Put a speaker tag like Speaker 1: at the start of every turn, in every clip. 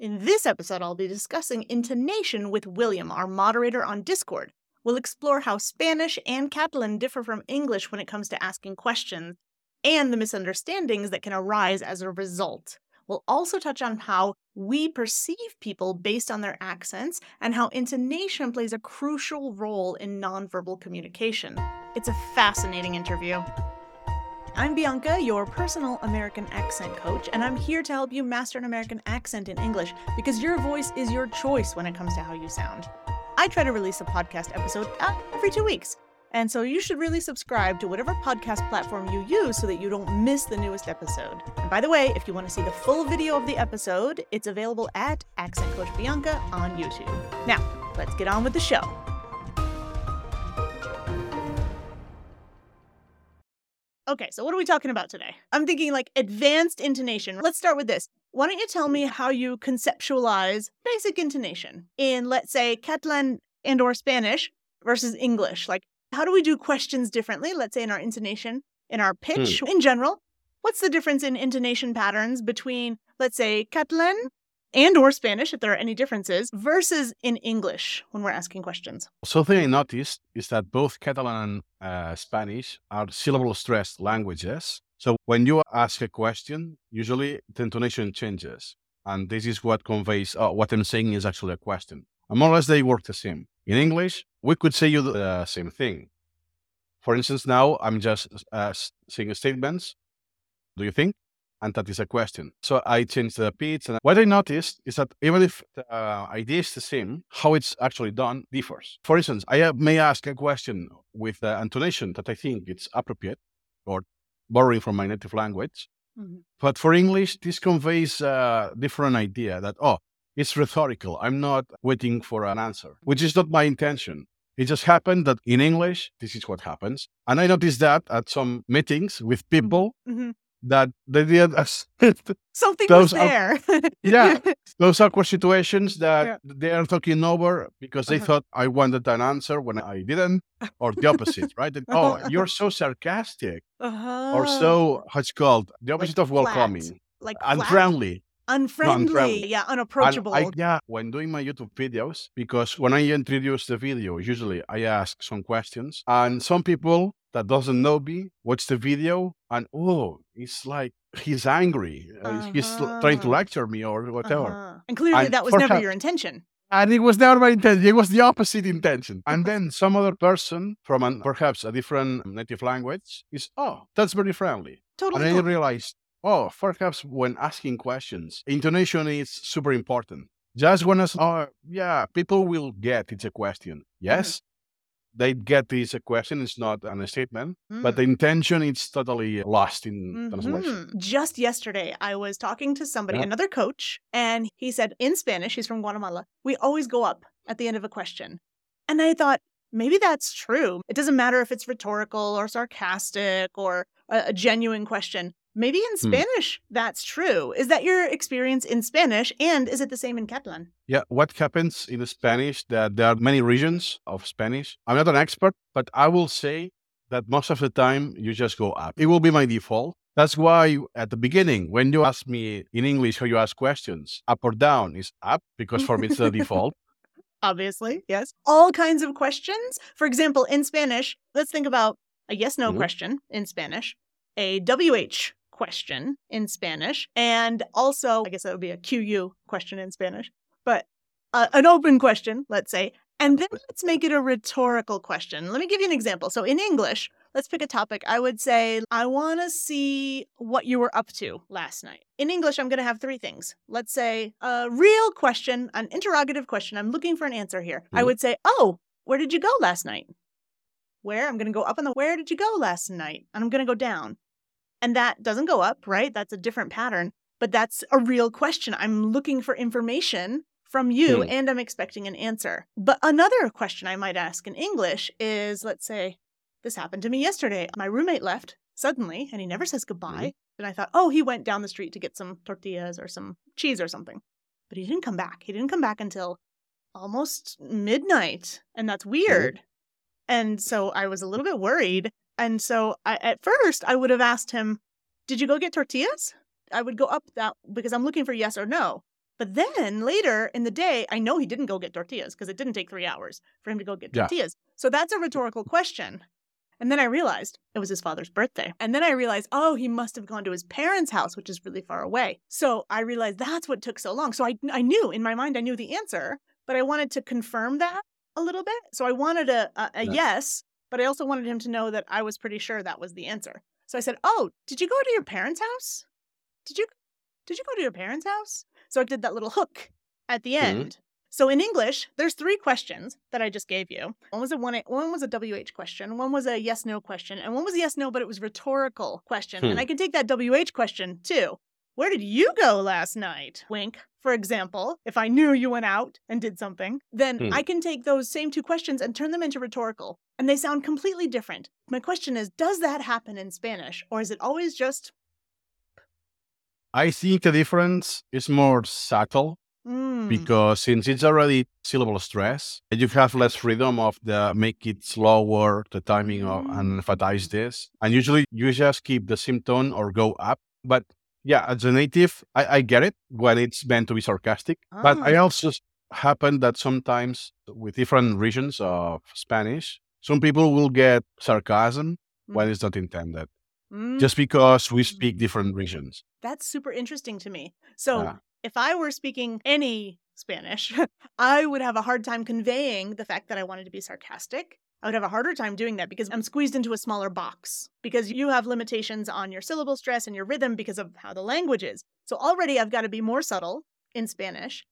Speaker 1: In this episode, I'll be discussing intonation with William, our moderator on Discord. We'll explore how Spanish and Catalan differ from English when it comes to asking questions and the misunderstandings that can arise as a result. We'll also touch on how we perceive people based on their accents and how intonation plays a crucial role in nonverbal communication. It's a fascinating interview. I'm Bianca, your personal American accent coach, and I'm here to help you master an American accent in English because your voice is your choice when it comes to how you sound. I try to release a podcast episode uh, every two weeks, and so you should really subscribe to whatever podcast platform you use so that you don't miss the newest episode. And by the way, if you want to see the full video of the episode, it's available at Accent Coach Bianca on YouTube. Now, let's get on with the show. Okay, so what are we talking about today? I'm thinking like advanced intonation. Let's start with this. Why don't you tell me how you conceptualize basic intonation in let's say Catalan and or Spanish versus English? Like how do we do questions differently? Let's say in our intonation, in our hmm. pitch in general. What's the difference in intonation patterns between let's say Catalan and or Spanish if there are any differences versus in English when we're asking questions?
Speaker 2: Something I noticed is that both Catalan and uh, Spanish are syllable stressed languages. So when you ask a question, usually the intonation changes. And this is what conveys uh, what I'm saying is actually a question. And more or less they work the same. In English, we could say you the same thing. For instance, now I'm just uh, saying statements. Do you think? And that is a question. So I changed the pitch. And what I noticed is that even if the uh, idea is the same, how it's actually done differs. For instance, I uh, may ask a question with the intonation that I think it's appropriate or borrowing from my native language. Mm-hmm. But for English, this conveys a different idea that, oh, it's rhetorical. I'm not waiting for an answer, which is not my intention. It just happened that in English, this is what happens. And I noticed that at some meetings with mm-hmm. people, mm-hmm that they did
Speaker 1: something those was there.
Speaker 2: Are, yeah, those awkward situations that yeah. they are talking over because they uh-huh. thought I wanted an answer when I didn't, or the opposite, right? oh, you're so sarcastic, uh-huh. or so what's called the opposite like of welcoming, flat. like unfriendly.
Speaker 1: Unfriendly, unfriendly, yeah, unapproachable.
Speaker 2: I, yeah, when doing my YouTube videos, because when I introduce the video, usually I ask some questions, and some people that doesn't know me watch the video and oh it's like he's angry uh-huh. he's trying to uh-huh. lecture me or whatever. Uh-huh.
Speaker 1: and clearly and that was never your intention.
Speaker 2: and it was never my intention it was the opposite intention. And then some other person from an, perhaps a different native language is oh that's very friendly.
Speaker 1: Totally
Speaker 2: and i realized oh perhaps when asking questions intonation is super important. Just when I, oh yeah people will get it's a question. Yes they get this question. It's not an statement, mm. but the intention is totally lost in mm-hmm. translation.
Speaker 1: Just yesterday, I was talking to somebody, yeah. another coach, and he said in Spanish, he's from Guatemala, we always go up at the end of a question. And I thought, maybe that's true. It doesn't matter if it's rhetorical or sarcastic or a, a genuine question. Maybe in hmm. Spanish that's true. Is that your experience in Spanish and is it the same in Catalan?
Speaker 2: Yeah, what happens in Spanish that there are many regions of Spanish. I'm not an expert, but I will say that most of the time you just go up. It will be my default. That's why at the beginning, when you ask me in English how you ask questions, up or down is up because for me it's the default.
Speaker 1: Obviously, yes. All kinds of questions. For example, in Spanish, let's think about a yes no mm-hmm. question in Spanish, a WH question in Spanish, and also, I guess that would be a QU question in Spanish, but uh, an open question, let's say. And then let's make it a rhetorical question. Let me give you an example. So in English, let's pick a topic. I would say, I want to see what you were up to last night. In English, I'm going to have three things. Let's say a real question, an interrogative question. I'm looking for an answer here. Mm-hmm. I would say, Oh, where did you go last night? Where? I'm going to go up on the where did you go last night? And I'm going to go down. And that doesn't go up, right? That's a different pattern, but that's a real question. I'm looking for information from you hmm. and I'm expecting an answer. But another question I might ask in English is let's say, this happened to me yesterday. My roommate left suddenly and he never says goodbye. Mm-hmm. And I thought, oh, he went down the street to get some tortillas or some cheese or something. But he didn't come back. He didn't come back until almost midnight. And that's weird. Mm-hmm. And so I was a little bit worried and so I, at first, I would have asked him, Did you go get tortillas? I would go up that because I'm looking for yes or no. But then later in the day, I know he didn't go get tortillas because it didn't take three hours for him to go get
Speaker 2: Yeah.
Speaker 1: tortillas. So that's a rhetorical question. And then I realized it was his father's birthday. And then I realized, oh, he must have gone to his parents' house, which is really far away. So I realized that's what took so long. So I, I knew in my mind, I knew the answer, but I wanted to confirm that a little bit. So I wanted a, a, a
Speaker 2: Yeah.
Speaker 1: yes, but I also wanted him to know that I was pretty sure that was the answer. So I said, oh, did you go to your parents' house? Did you did you go to your parents' house? So I did that little hook at the
Speaker 2: Mhm.
Speaker 1: end. So in English, there's three questions that I just gave you. One was a one, one was a WH question, one was a yes no question, and one was a yes no, but it was rhetorical question. And
Speaker 2: Hmm.
Speaker 1: I can take that WH question too. Where did you go last night? Wink. For example, if I knew you went out and did something, then
Speaker 2: Hmm.
Speaker 1: I can take those same two questions and turn them into rhetorical. And they sound completely different. My question is Does that happen in Spanish? Or is it always just,
Speaker 2: I think the difference is more subtle
Speaker 1: mm,
Speaker 2: because since it's already syllable stress, you have less freedom of the make it slower, the timing of and
Speaker 1: Mm.
Speaker 2: emphasize this. And usually you just keep the same tone or go up. But yeah, as a native, I, I get it when it's meant to be sarcastic. But I
Speaker 1: Ah.
Speaker 2: also happen that sometimes with different regions of Spanish, some people will get sarcasm when it's not intended,
Speaker 1: mm,
Speaker 2: just because we speak different regions.
Speaker 1: That's super interesting to me. So,
Speaker 2: Yeah.
Speaker 1: if I were speaking any Spanish, I would have a hard time conveying the fact that I wanted to be sarcastic. I would have a harder time doing that because I'm squeezed into a smaller box because you have limitations on your syllable stress and your rhythm because of how the language is. So, already I've got to be more subtle in Spanish.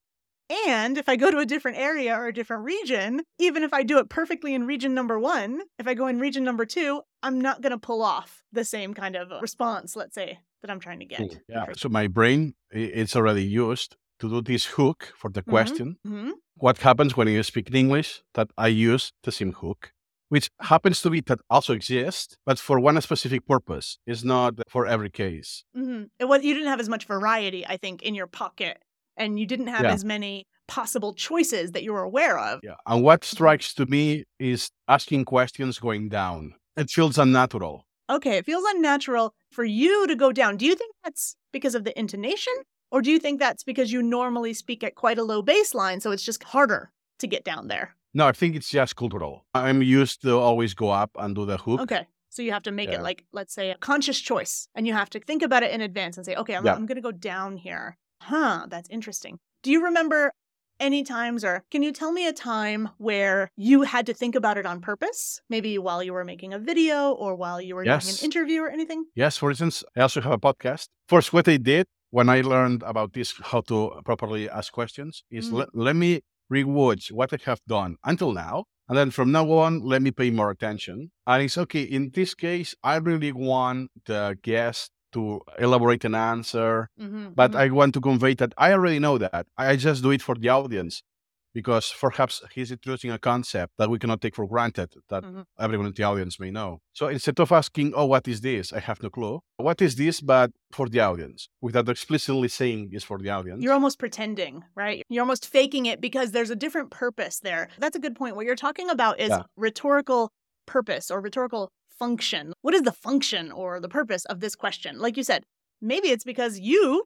Speaker 1: And if I go to a different area or a different region, even if I do it perfectly in region number one, if I go in region number two, I'm not going to pull off the same kind of response, let's say, that I'm trying to get.
Speaker 2: Yeah. So my brain, it's already used to do this hook for the
Speaker 1: Mhm.
Speaker 2: question.
Speaker 1: hmm
Speaker 2: What happens when you speak in English? That I use the same hook, which happens to be that also exists, but for one specific purpose. It's not for every case.
Speaker 1: hmm It was, you didn't have as much variety, I think, in your pocket, and you didn't have
Speaker 2: Yeah.
Speaker 1: as many possible choices that you were aware of.
Speaker 2: Yeah. And what strikes to me is asking questions going down. It feels unnatural.
Speaker 1: Okay, it feels unnatural for you to go down. Do you think that's because of the intonation, or do you think that's because you normally speak at quite a low baseline, so it's just harder to get down there?
Speaker 2: No, I think it's just cultural. I'm used to always go up and do the hook.
Speaker 1: Okay. So you have to make
Speaker 2: Yeah.
Speaker 1: it like, let's say, a conscious choice, and you have to think about it in advance and say, okay, I'm,
Speaker 2: Yeah.
Speaker 1: I'm going to go down here. Huh, that's interesting. Do you remember any times, or can you tell me a time where you had to think about it on purpose? Maybe while you were making a video or while you were doing an interview or anything?
Speaker 2: Yes, for instance, I also have a podcast. First, what I did when I learned about this, how to properly ask questions, is
Speaker 1: Mm.
Speaker 2: let, let me rewatch what I have done until now. And then from now on, let me pay more attention. And it's okay. In this case, I really want the guest to elaborate an answer,
Speaker 1: Mm-hmm,
Speaker 2: but I want to convey that I already know that. I just do it for the audience because perhaps he's introducing a concept that we cannot take for granted that
Speaker 1: Mhm.
Speaker 2: everyone in the audience may know. So instead of asking, oh, what is this? I have no clue. What is this, but for the audience, without explicitly saying it's for the audience?
Speaker 1: You're almost pretending, right? You're almost faking it because there's a different purpose there. That's a good point. What you're talking about is
Speaker 2: Yeah.
Speaker 1: rhetorical purpose or rhetorical function. What is the function or the purpose of this question? Like you said, maybe it's because you,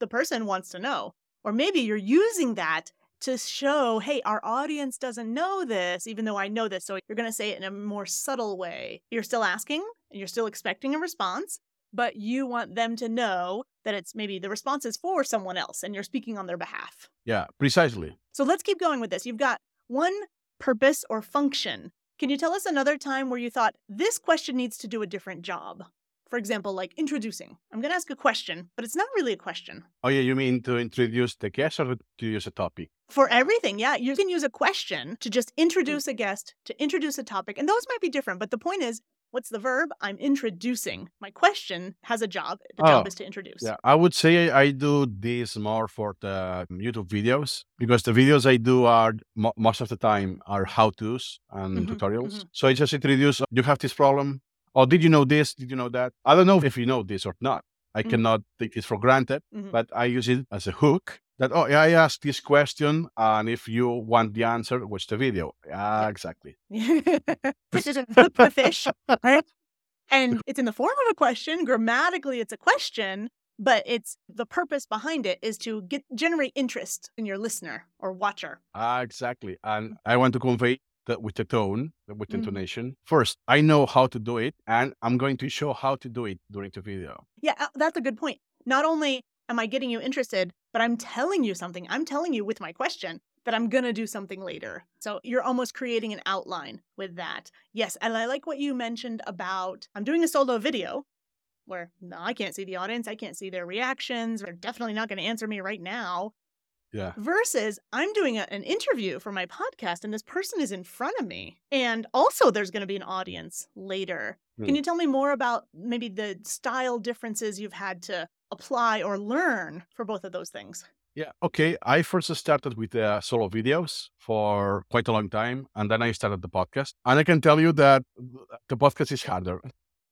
Speaker 1: the person, wants to know. Or maybe you're using that to show, hey, our audience doesn't know this, even though I know this. So you're going to say it in a more subtle way. You're still asking and you're still expecting a response, but you want them to know that it's maybe the response is for someone else and you're speaking on their behalf.
Speaker 2: yeah, precisely.
Speaker 1: So let's keep going with this. You've got one purpose or function. Can you tell us another time where you thought this question needs to do a different job? For example, like introducing. I'm going to ask a question, but it's not really a question.
Speaker 2: Oh, yeah, you mean to introduce the guest or to use a topic?
Speaker 1: For everything, yeah, you can use a question to just mm. introduce a guest, to introduce a topic, and those might be different. But the point is, what's the verb? I'm introducing. My question has a job. The job
Speaker 2: Oh,
Speaker 1: is to introduce.
Speaker 2: Yeah, I would say I do this more for the YouTube videos because the videos I do are mo- most of the time are how tos and
Speaker 1: Mhm,
Speaker 2: tutorials.
Speaker 1: mhm.
Speaker 2: So I just introduce, you have this problem. or did you know this? Did you know that? I don't know if you know this or not. I
Speaker 1: Mhm.
Speaker 2: cannot take this for granted,
Speaker 1: Mhm.
Speaker 2: but I use it as a hook that, oh, yeah, I asked this question. And if you want the answer, watch the video. Yeah, exactly.
Speaker 1: This is a the fish. And it's in the form of a question. Grammatically, it's a question, but it's the purpose behind it is to get generate interest in your listener or watcher.
Speaker 2: Ah, exactly. And I want to convey that with the tone, with the
Speaker 1: Mhm.
Speaker 2: intonation. First, I know how to do it, and I'm going to show how to do it during the video.
Speaker 1: Yeah, uh, that's a good point. Not only am I getting you interested, but I'm telling you something. I'm telling you with my question that I'm going to do something later. So you're almost creating an outline with that. Yes, and I like what you mentioned about I'm doing a solo video where no, I can't see the audience, I can't see their reactions. They're definitely not going to answer me right now.
Speaker 2: Yeah.
Speaker 1: Versus I'm doing a, an interview for my podcast and this person is in front of me. And also there's going to be an audience later. Can
Speaker 2: Hmm.
Speaker 1: you tell me more about maybe the style differences you've had to apply or learn for both of those things?
Speaker 2: Yeah. Okay. I first started with uh, solo videos for quite a long time, and then I started the podcast. And I can tell you that the podcast is harder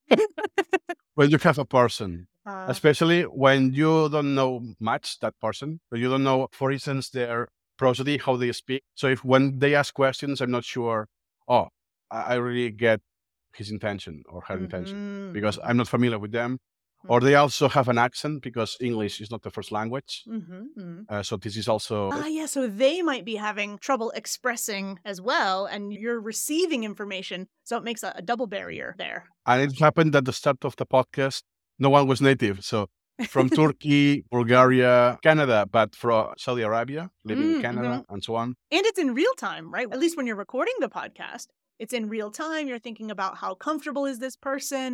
Speaker 2: when you have a person,
Speaker 1: Uh,
Speaker 2: especially when you don't know much that person. So you don't know, for instance, their prosody, how they speak. So if when they ask questions, I'm not sure. Oh, I really get his intention or her intention
Speaker 1: mhm,
Speaker 2: because I'm not familiar with them. Or they also have an accent because English is not the first language.
Speaker 1: mhm, mhm.
Speaker 2: Uh, so this is also
Speaker 1: Ah, yeah. So they might be having trouble expressing as well, and you're receiving information. So it makes a, a double barrier there.
Speaker 2: And it happened at the start of the podcast, no one was native. So from Turkey, Bulgaria, Canada, but from Saudi Arabia, living
Speaker 1: Mm,
Speaker 2: in Canada, and so on.
Speaker 1: And it's in real time, right? At least when you're recording the podcast, it's in real time. You're thinking about how comfortable is this person?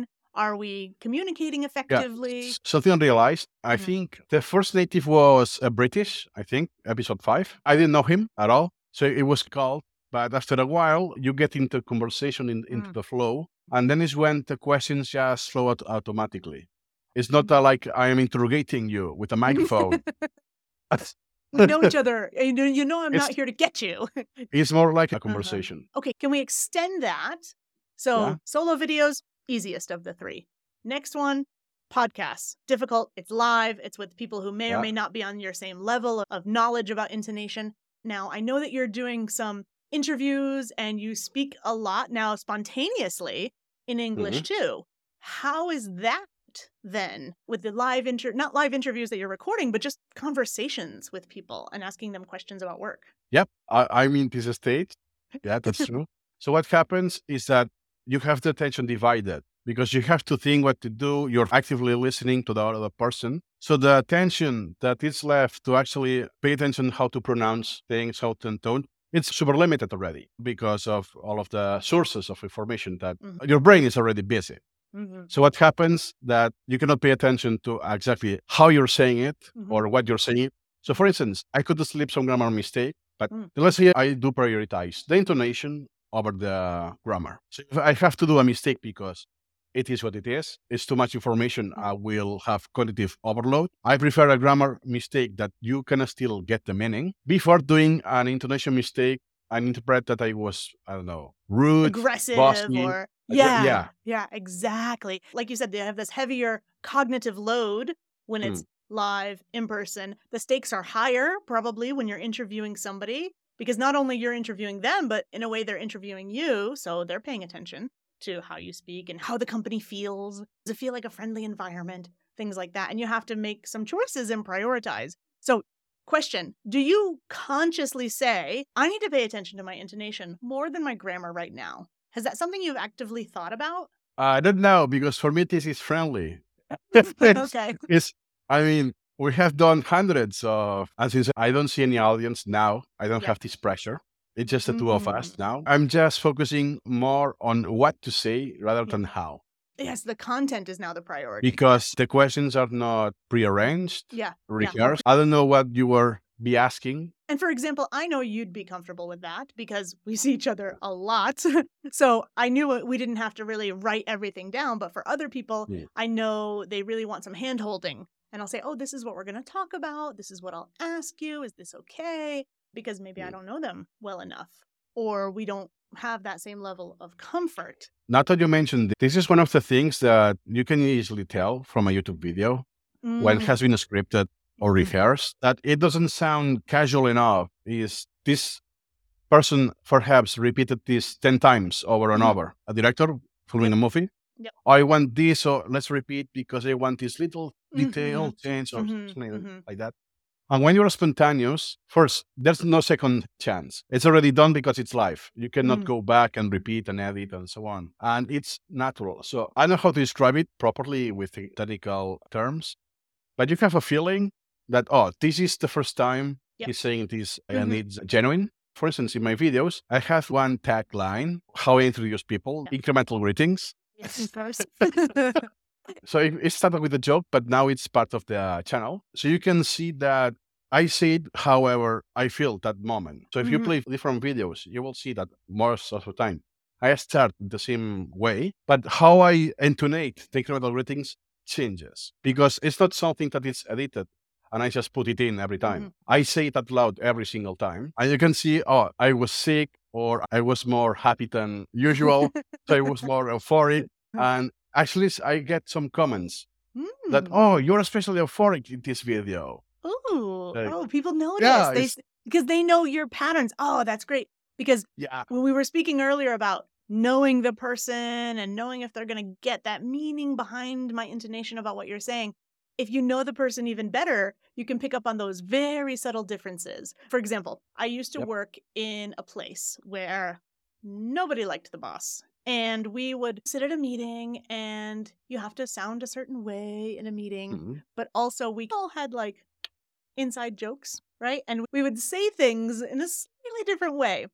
Speaker 1: Are we communicating effectively?
Speaker 2: S- Something I realized, I
Speaker 1: Mhm.
Speaker 2: think the first native was a British, I think, episode five. I didn't know him at all. So it was called. But after a while, you get into conversation in, into
Speaker 1: Mm.
Speaker 2: the flow. And then is when the questions just flow out automatically. It's not uh, like I am interrogating you with a microphone.
Speaker 1: we know each other. You know, you know I'm
Speaker 2: It's-
Speaker 1: not here to get you.
Speaker 2: it's more like a
Speaker 1: Uh-huh.
Speaker 2: conversation.
Speaker 1: Okay, can we extend that? So,
Speaker 2: Yeah.
Speaker 1: solo videos, easiest of the three. Next one, podcasts. Difficult. It's live. It's with people who may or may not be on your same level of knowledge about intonation. Now, I know that you're doing some interviews and you speak a lot now spontaneously in English
Speaker 2: Mm-hmm.
Speaker 1: too. How is that then with the live inter not live interviews that you're recording, but just conversations with people and asking them questions about work?
Speaker 2: Yep, I, I'm in this stage. Yeah, that's true. So what happens is that you have the attention divided because you have to think what to do. You're actively listening to the other person. So the attention that is left to actually pay attention how to pronounce things, how to tone, it's super limited already because of all of the sources of information that
Speaker 1: Mhm.
Speaker 2: your brain is already busy.
Speaker 1: Mm-hmm.
Speaker 2: So what happens that you cannot pay attention to exactly how you're saying it
Speaker 1: Mhm.
Speaker 2: or what you're saying. So for instance, I could slip some grammar mistake, but
Speaker 1: Mm.
Speaker 2: let's say I do prioritize the intonation over the grammar. So if I have to do a mistake because it is what it is, it's too much information,
Speaker 1: Mm.
Speaker 2: I will have cognitive overload. I prefer a grammar mistake that you can still get the meaning before doing an intonation mistake and interpret that I was, I don't know, rude,
Speaker 1: aggressive
Speaker 2: bossy.
Speaker 1: or
Speaker 2: Yeah,
Speaker 1: yeah,
Speaker 2: yeah.
Speaker 1: exactly. Like you said, they have this heavier cognitive load when it's mm. live in person. The stakes are higher probably when you're interviewing somebody because not only you're interviewing them, but in a way they're interviewing you, so they're paying attention to how you speak and how the company feels. Does it feel like a friendly environment? Things like that. And you have to make some choices and prioritize. So, question Do you consciously say, I need to pay attention to my intonation more than my grammar right now? Has that something you've actively thought about?
Speaker 2: I don't know because for me this is friendly. It's-
Speaker 1: okay.
Speaker 2: it's, I mean, we have done hundreds of, and since I don't see any audience now, I don't
Speaker 1: Yeah.
Speaker 2: have this pressure. It's just the two of us
Speaker 1: Mm.
Speaker 2: now. I'm just focusing more on what to say rather than how,
Speaker 1: Yes, the content is now the priority.
Speaker 2: because the questions are not prearranged,
Speaker 1: yeah.
Speaker 2: rehearsed. I don't know what you were be asking.
Speaker 1: And for example, I know you'd be comfortable with that because we see each other a lot. so I knew we didn't have to really write everything down. But for other people,
Speaker 2: Yeah.
Speaker 1: I know they really want some hand holding. And I'll say, oh, this is what we're going to talk about. This is what I'll ask you. Is this okay? Because maybe I don't know them well enough, or we don't have that same level of comfort.
Speaker 2: Now that you mentioned this is one of the things that you can easily tell from a YouTube video when it
Speaker 1: Mm,
Speaker 2: has been scripted or
Speaker 1: Mhm.
Speaker 2: rehearsed that it doesn't sound casual enough. Is this person perhaps repeated this 10 times over and
Speaker 1: Mhm.
Speaker 2: over? A director filming a movie?
Speaker 1: Yep.
Speaker 2: I want this, so let's repeat because I want this little detail
Speaker 1: Mhm.
Speaker 2: change or
Speaker 1: Mhm,
Speaker 2: something
Speaker 1: mhm.
Speaker 2: like that. And when you're spontaneous, first, there's no second chance. It's already done because it's live. You cannot
Speaker 1: Mm.
Speaker 2: go back and repeat and edit and so on. And it's natural. So I don't know how to describe it properly with technical terms, but you have a feeling that, oh, this is the first time
Speaker 1: Yep.
Speaker 2: he's saying this and
Speaker 1: Mhm.
Speaker 2: it's genuine. For instance, in my videos, I have one tagline, how I introduce people, incremental greetings.
Speaker 1: Yes, of course.
Speaker 2: So it, it started with a joke, but now it's part of the channel. So you can see that I say it however I feel that moment. So if you
Speaker 1: Mhm.
Speaker 2: play different videos, you will see that most of the time I start the same way, but how I intonate the incremental greetings changes because it's not something that is edited and I just put it in every time.
Speaker 1: Mhm.
Speaker 2: I say it out loud every single time. And you can see, oh, I was sick or I was more happy than usual. so I was more euphoric. And actually, I get some comments that,
Speaker 1: Mm.
Speaker 2: oh, you're especially euphoric in this video.
Speaker 1: Ooh.
Speaker 2: Like,
Speaker 1: oh, people notice.
Speaker 2: yeah,
Speaker 1: they because they know your patterns. Oh, that's great. Because
Speaker 2: Yeah.
Speaker 1: when we were speaking earlier about knowing the person and knowing if they're going to get that meaning behind my intonation about what you're saying, if you know the person even better, you can pick up on those very subtle differences. For example, I used to
Speaker 2: Yep.
Speaker 1: work in a place where nobody liked the boss. And we would sit at a meeting and you have to sound a certain way in a meeting
Speaker 2: Mhm.
Speaker 1: but also we all had like inside jokes, right? And we would say things in a slightly different way.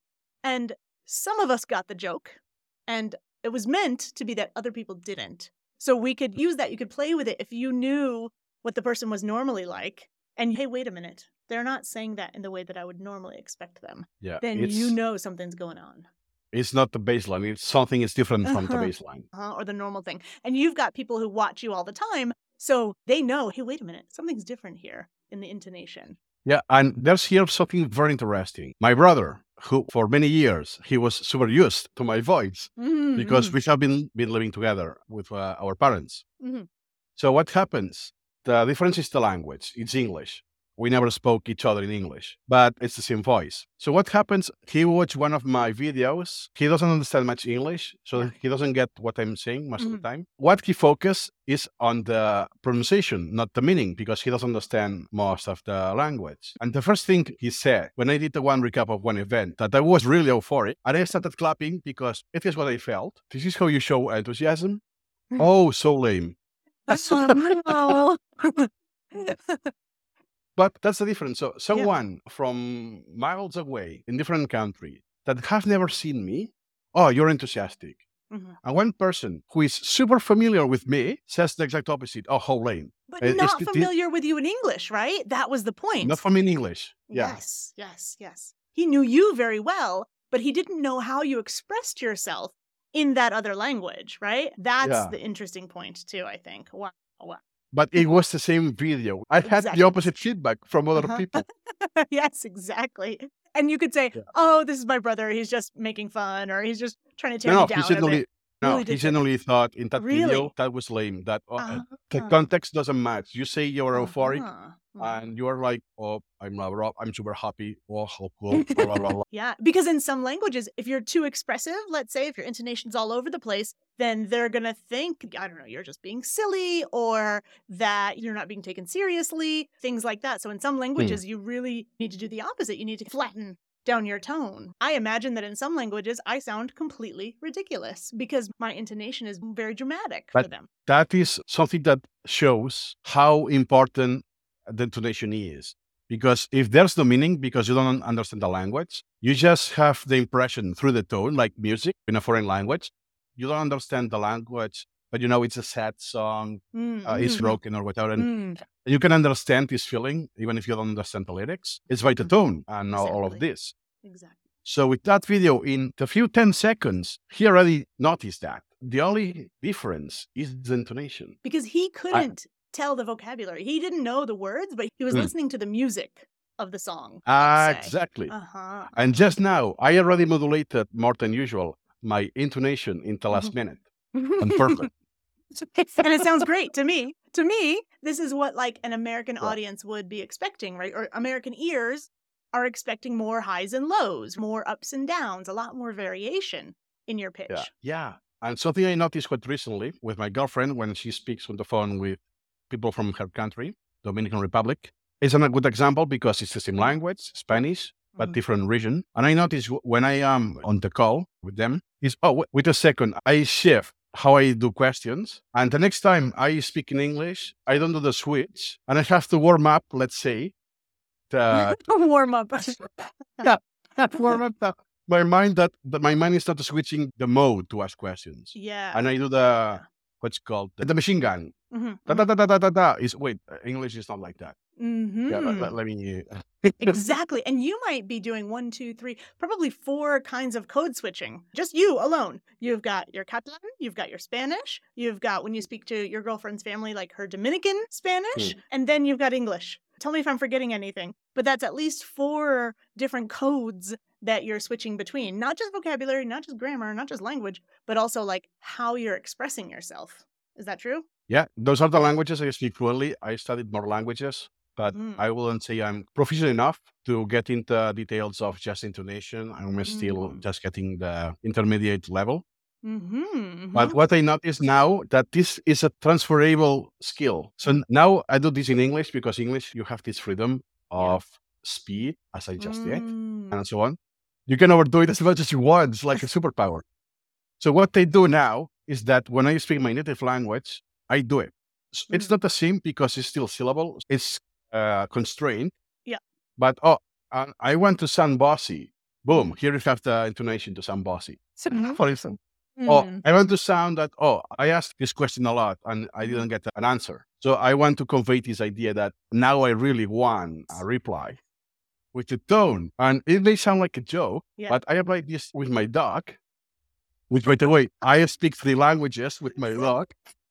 Speaker 1: And some of us got the joke, and it was meant to be that other people didn't. So we could use that. You could play with it if you knew what the person was normally like. And hey, wait a minute. They're not saying that in the way that I would normally expect them.
Speaker 2: Yeah.
Speaker 1: Then you know something's going on.
Speaker 2: it's not the baseline. It's something is different from the
Speaker 1: Uh-huh.
Speaker 2: baseline.
Speaker 1: uh, or the normal thing. And you've got people who watch you all the time. So they know, hey, wait a minute, something's different here in the intonation.
Speaker 2: Yeah, and there's here something very interesting. My brother, who for many years he was super used to my voice
Speaker 1: Mhm,
Speaker 2: because
Speaker 1: mhm,
Speaker 2: we have been been living together with uh, our parents.
Speaker 1: mhm.
Speaker 2: So what happens? The difference is the language. It's English. We never spoke each other in English, but it's the same voice. So what happens? He watched one of my videos. He doesn't understand much English, so he doesn't get what I'm saying most of
Speaker 1: Mhm.
Speaker 2: the time. What he focus is on the pronunciation, not the meaning, because he doesn't understand most of the language. And the first thing he said when I did the one recap of one event, that I was really euphoric, and I started clapping because it is what I felt. This is how you show enthusiasm. Oh, so lame. But that's the difference. So someone from miles away in different country that have never seen me, oh, you're enthusiastic.
Speaker 1: Mhm.
Speaker 2: And one person who is super familiar with me says the exact opposite. Oh, how lame.
Speaker 1: But
Speaker 2: Uh, it's
Speaker 1: not familiar with you in English, right? That was the point.
Speaker 2: Not from in English. Yeah.
Speaker 1: Yes, yes, yes. He knew you very well, but he didn't know how you expressed yourself in that other language, right? That's
Speaker 2: Yeah.
Speaker 1: the interesting point, too, I think. Wow. wow.
Speaker 2: But it was the same video. I had
Speaker 1: Exactly.
Speaker 2: the opposite feedback from other
Speaker 1: Uh-huh.
Speaker 2: people.
Speaker 1: yes, exactly. And you could say,
Speaker 2: Yeah.
Speaker 1: oh, this is my brother. He's just making fun, or he's just trying to tear
Speaker 2: No,
Speaker 1: me
Speaker 2: no,
Speaker 1: down
Speaker 2: he
Speaker 1: a bit.
Speaker 2: No,
Speaker 1: Really
Speaker 2: he generally thought in that
Speaker 1: Really?
Speaker 2: video that was lame. That oh, uh, the
Speaker 1: Ah,
Speaker 2: context doesn't match. You say you're euphoric,
Speaker 1: uh-huh,
Speaker 2: and you are like, oh, I'm uh, I'm super happy. Oh, how cool. blah, blah, blah.
Speaker 1: Yeah, because in some languages, if you're too expressive, let's say if your intonation's all over the place, then they're going to think, I don't know, you're just being silly or that you're not being taken seriously, things like that. So in some languages, you really need to do the opposite. You need to flatten down your tone. I imagine that in some languages, I sound completely ridiculous because my intonation is very dramatic for them.
Speaker 2: that is something that shows how important the intonation is. Because if there's no meaning, because you don't understand the language, you just have the impression through the tone, like music in a foreign language. You don't understand the language, but you know it's a sad song,
Speaker 1: Mm,
Speaker 2: uh, it's
Speaker 1: mm,
Speaker 2: broken or whatever. And
Speaker 1: mm.
Speaker 2: you can understand this feeling, even if you don't understand the lyrics. It's by the
Speaker 1: Mhm.
Speaker 2: tone and all- all of this.
Speaker 1: Exactly.
Speaker 2: So with that video, in the few 10 seconds, he already noticed that. The only difference is the intonation.
Speaker 1: because he couldn't tell the vocabulary. He didn't know the words, but he was
Speaker 2: Hmm.
Speaker 1: listening to the music of the song.
Speaker 2: Ah,
Speaker 1: say.
Speaker 2: exactly.
Speaker 1: Uh huh.
Speaker 2: And just now, I already modulated more than usual my intonation in the last minute. And perfect.
Speaker 1: And it sounds great to me. To me, this is what like an American
Speaker 2: Yeah.
Speaker 1: audience would be expecting, right? Or American ears are expecting more highs and lows, more ups and downs, a lot more variation in your pitch.
Speaker 2: Yeah. Yeah. And something I noticed quite recently with my girlfriend when she speaks on the phone with people from her country, Dominican Republic. It's a good example because it's the same language, Spanish, but
Speaker 1: Mhm.
Speaker 2: different region. And I notice when I am on the call with them is, oh, wait, wait a second, I shift how I do questions. And the next time I speak in English, I don't do the switch and I have to warm up, let's say, the,
Speaker 1: Warm up.
Speaker 2: warm up the, my mind that, that my mind is not switching the mode to ask questions.
Speaker 1: yeah.
Speaker 2: And I do the, what's called, the, the machine gun.
Speaker 1: Mhm,
Speaker 2: Da, da, da, da, da, da, da. Is, wait, English is not like that.
Speaker 1: Mhm.
Speaker 2: Yeah, let, let- let me.
Speaker 1: Exactly. And you might be doing one, two, three, probably four kinds of code switching. Just you alone. You've got your Catalan, you've got your Spanish, you've got when you speak to your girlfriend's family, like her Dominican Spanish, and then you've got English. Tell me if I'm forgetting anything. But that's at least four different codes that you're switching between. Not just vocabulary, not just grammar, not just language, but also like how you're expressing yourself. Is that true?
Speaker 2: Yeah, those are the languages I speak fluently. I studied more languages, but
Speaker 1: Mm.
Speaker 2: I wouldn't say I'm proficient enough to get into details of just intonation. I'm still
Speaker 1: Mm.
Speaker 2: just getting the intermediate level.
Speaker 1: Mm-hmm.
Speaker 2: But what I notice now that this is a transferable skill. So now I do this in English because English you have this freedom of speed, as I just did,
Speaker 1: Mm.
Speaker 2: and so on. You can overdo it as much as you want. It's like a superpower. So what they do now is that when I speak my native language, I do it. It's
Speaker 1: Mhm.
Speaker 2: not the same because it's still syllable. It's uh, constrained.
Speaker 1: Yeah.
Speaker 2: But oh, uh, I went to San bossy. Boom! Here you have the intonation to San bossy. For instance. Oh,
Speaker 1: Mm.
Speaker 2: I want to sound that, oh, I asked this question a lot and I didn't get an answer. So I want to convey this idea that now I really want a reply with the tone. And it may sound like a joke,
Speaker 1: Yeah.
Speaker 2: but I apply this with my dog, which, by the way, I speak three languages with my dog.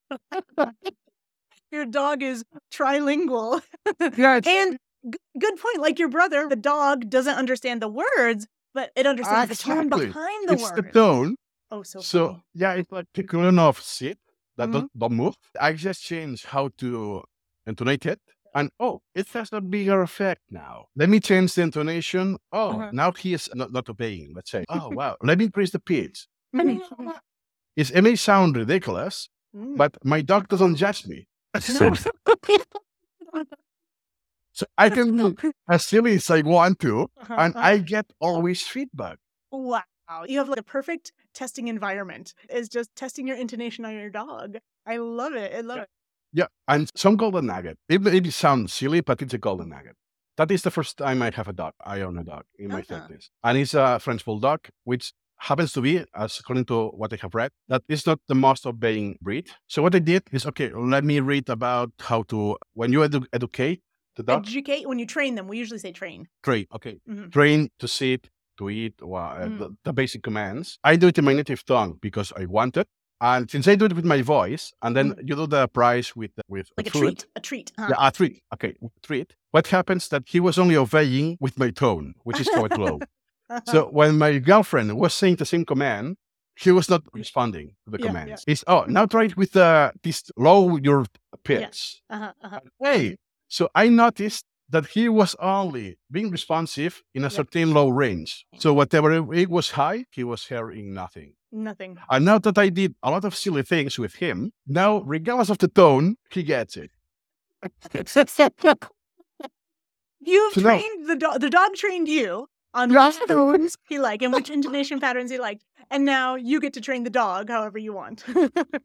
Speaker 1: Your dog is trilingual.
Speaker 2: Yeah,
Speaker 1: and g- good point. Like your brother, the dog doesn't understand the words, but it understands the tone behind the
Speaker 2: it's
Speaker 1: words.
Speaker 2: the tone.
Speaker 1: Oh, so,
Speaker 2: So,
Speaker 1: funny.
Speaker 2: yeah, it's like the off sit that
Speaker 1: Mhm.
Speaker 2: don't, don't move. I just changed how to intonate it. And oh, it has a bigger effect now. Let me change the intonation. Oh,
Speaker 1: Uh-huh.
Speaker 2: now he is not, not obeying, let's say. Oh, wow. Let me increase the pitch. It's, it may sound ridiculous,
Speaker 1: Mm.
Speaker 2: but my dog doesn't judge me. So, so I can look as silly as I want to,
Speaker 1: Uh-huh,
Speaker 2: and
Speaker 1: uh-huh.
Speaker 2: I get always feedback.
Speaker 1: Wow. You have like a perfect testing environment. Is just testing your intonation on your dog. I love it. I love it.
Speaker 2: Yeah, and some golden nugget. It maybe sounds silly, but it's a golden nugget. That is the first time I have a dog. I own a dog in my
Speaker 1: Ah.
Speaker 2: 30s. And it's a French Bulldog, which happens to be, as according to what I have read, that is not the most obeying breed. So what I did is, okay, let me read about how to, when you edu- educate the dog,
Speaker 1: Educate when you train them. We usually say train.
Speaker 2: train, okay,
Speaker 1: Mhm.
Speaker 2: train to sit, to eat, well, uh,
Speaker 1: Mm.
Speaker 2: the, the basic commands. I do it in my native tongue because I want it. And since I do it with my voice, and then you do the price with with.
Speaker 1: Like a treat. A treat. Huh?
Speaker 2: yeah, a treat. Okay, treat. What happens that he was only obeying with my tone, which is quite low. So when my girlfriend was saying the same command, he was not responding to the
Speaker 1: Yeah, yeah.
Speaker 2: commands. It's oh now try it with uh, this low your pitch.
Speaker 1: uh-huh, uh-huh.
Speaker 2: Hey, so I noticed that he was only being responsive in a
Speaker 1: Yeah.
Speaker 2: certain low range. So whatever it was high, he was hearing nothing.
Speaker 1: Nothing.
Speaker 2: And now that I did a lot of silly things with him, now regardless of the tone, he gets it.
Speaker 1: You've
Speaker 2: So now-
Speaker 1: trained the dog. The dog trained you on which tones he liked and which intonation patterns he liked, and now you get to train the dog however you want.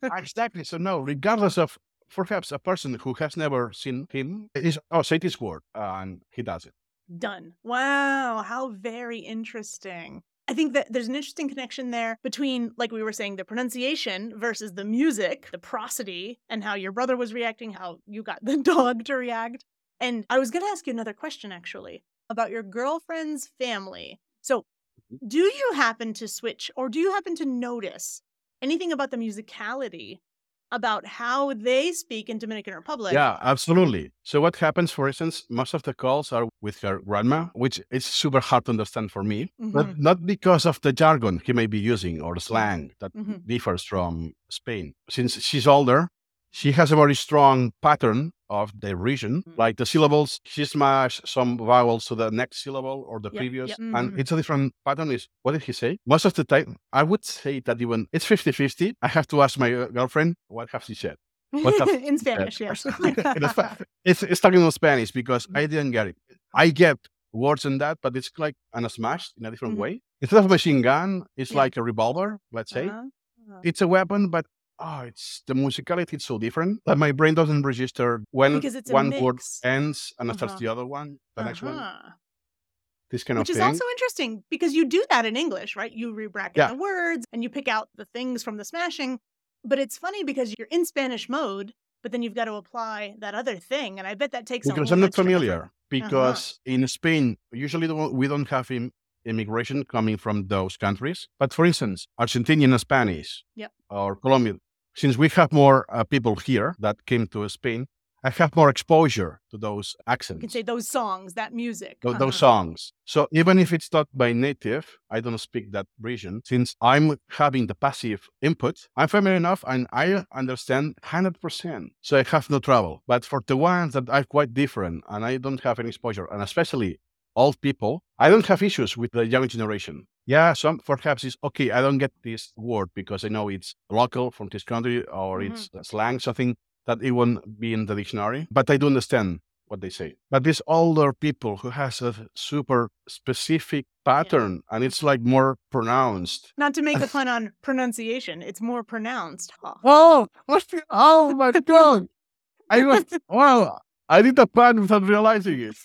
Speaker 2: Ah, exactly. So no, regardless of perhaps a person who has never seen him is oh say this word and he does it.
Speaker 1: Done. Wow, how very interesting. I think that there's an interesting connection there between, like we were saying, the pronunciation versus the music, the prosody, and how your brother was reacting, how you got the dog to react. And I was going to ask you another question actually about your girlfriend's family. So, do you happen to switch or do you happen to notice anything about the musicality about how they speak in Dominican Republic?
Speaker 2: yeah, absolutely. So what happens, for instance, most of the calls are with her grandma, which is super hard to understand for me,
Speaker 1: Mhm.
Speaker 2: but not because of the jargon he may be using or the slang that
Speaker 1: Mhm.
Speaker 2: differs from Spain. Since she's older, she has a very strong pattern of the region,
Speaker 1: Mm.
Speaker 2: like the syllables, she smash some vowels to the next syllable or the
Speaker 1: Yep,
Speaker 2: previous,
Speaker 1: yep.
Speaker 2: and
Speaker 1: Mhm.
Speaker 2: it's a different pattern. Is what did he say? Most of the time, I would say that even it's 50 50. I have to ask my uh, girlfriend, what has she said?
Speaker 1: In Spanish, yes.
Speaker 2: it's, it's, talking in Spanish because I didn't get it. I get words in that, but it's like on a smash in a different
Speaker 1: Mhm.
Speaker 2: way. Instead of a machine gun, it's
Speaker 1: Yeah.
Speaker 2: like a revolver, let's say.
Speaker 1: Uh-huh.
Speaker 2: It's a weapon, but oh, it's the musicality is so different that my brain doesn't register when one word ends and it starts
Speaker 1: Uh-huh.
Speaker 2: the other one, the next one.
Speaker 1: Uh-huh.
Speaker 2: This kind
Speaker 1: Which
Speaker 2: of
Speaker 1: is
Speaker 2: thing.
Speaker 1: also interesting because you do that in English, right? You rebracket
Speaker 2: Yeah.
Speaker 1: the words and you pick out the things from the smashing. But it's funny because you're in Spanish mode, but then you've got to apply that other thing. And I bet that takes a
Speaker 2: because I'm not
Speaker 1: effort.
Speaker 2: familiar. Because in Spain, usually we don't have Im- immigration coming from those countries. But for instance, Argentinian Spanish
Speaker 1: Yep.
Speaker 2: or Colombian, since we have more uh, people here that came to Spain, I have more exposure to those accents.
Speaker 1: You can say those songs, that music.
Speaker 2: tho- those songs. So even if it's not by native, I don't speak that region. Since I'm having the passive input, I'm familiar enough and I understand 100%. So I have no trouble. But for the ones that are quite different and I don't have any exposure, and especially old people, I don't have issues with the young generation. Yeah, some perhaps it's okay. I don't get this word because I know it's local from this country or mm-hmm. it's uh, slang, something that it won't be in the dictionary. But I do understand what they say. But these older people who has a super specific pattern and it's like more pronounced.
Speaker 1: Not to make a pun on pronunciation, it's more pronounced. Huh.
Speaker 2: Oh, oh my god! I was wow. I did a pun without realizing it.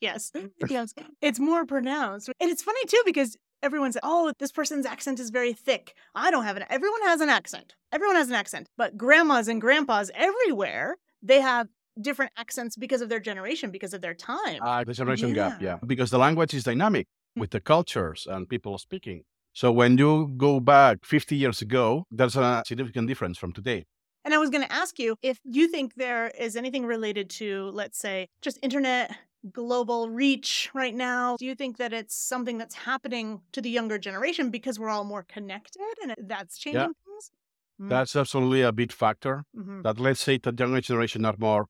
Speaker 1: yes. Yes. It's more pronounced. And it's funny too because everyone says, oh, this person's accent is very thick. I don't have an everyone has an accent. Everyone has an accent. But grandmas and grandpas everywhere, they have different accents because of their generation, because of their time.
Speaker 2: Ah, the generation gap,
Speaker 1: Yeah.
Speaker 2: yeah. Because the language is dynamic with the cultures and people speaking. So when you go back 50 years ago, there's a significant difference from today.
Speaker 1: And I was going to ask you if you think there is anything related to, let's say, just internet global reach right now. Do you think that it's something that's happening to the younger generation because we're all more connected and that's changing things? Mm.
Speaker 2: That's absolutely a big factor.
Speaker 1: Mhm.
Speaker 2: That let's say the younger generation are more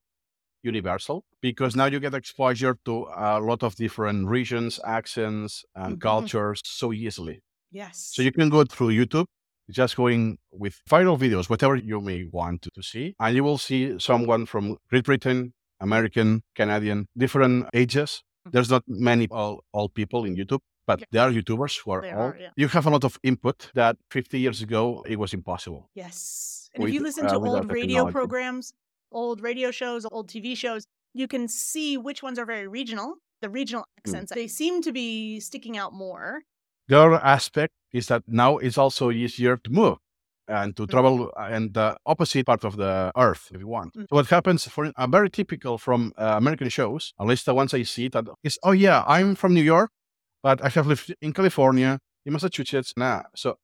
Speaker 2: universal because now you get exposure to a lot of different regions, accents, and
Speaker 1: Mhm.
Speaker 2: cultures so easily.
Speaker 1: Yes.
Speaker 2: So you can go through YouTube, just going with viral videos, whatever you may want to, to see, and you will see someone from Great Britain, American, Canadian, different ages.
Speaker 1: Mhm.
Speaker 2: There's not many old, old people in YouTube, but
Speaker 1: Yeah.
Speaker 2: there are YouTubers who are old.
Speaker 1: are, yeah.
Speaker 2: You have a lot of input that 50 years ago it was impossible.
Speaker 1: Yes. And if you listen
Speaker 2: uh,
Speaker 1: to
Speaker 2: without
Speaker 1: old radio programs, old radio shows, old TV shows, you can see which ones are very regional. The regional
Speaker 2: Hmm.
Speaker 1: accents, they seem to be sticking out more.
Speaker 2: The other aspect is that now it's also easier to move and to
Speaker 1: Mm.
Speaker 2: travel uh, in the opposite part of the earth if you want.
Speaker 1: Mm.
Speaker 2: So what happens for a very typical from uh, American shows, at least the ones I see, that is, oh yeah, I'm from New York, but I have lived in California, in Massachusetts. Nah. So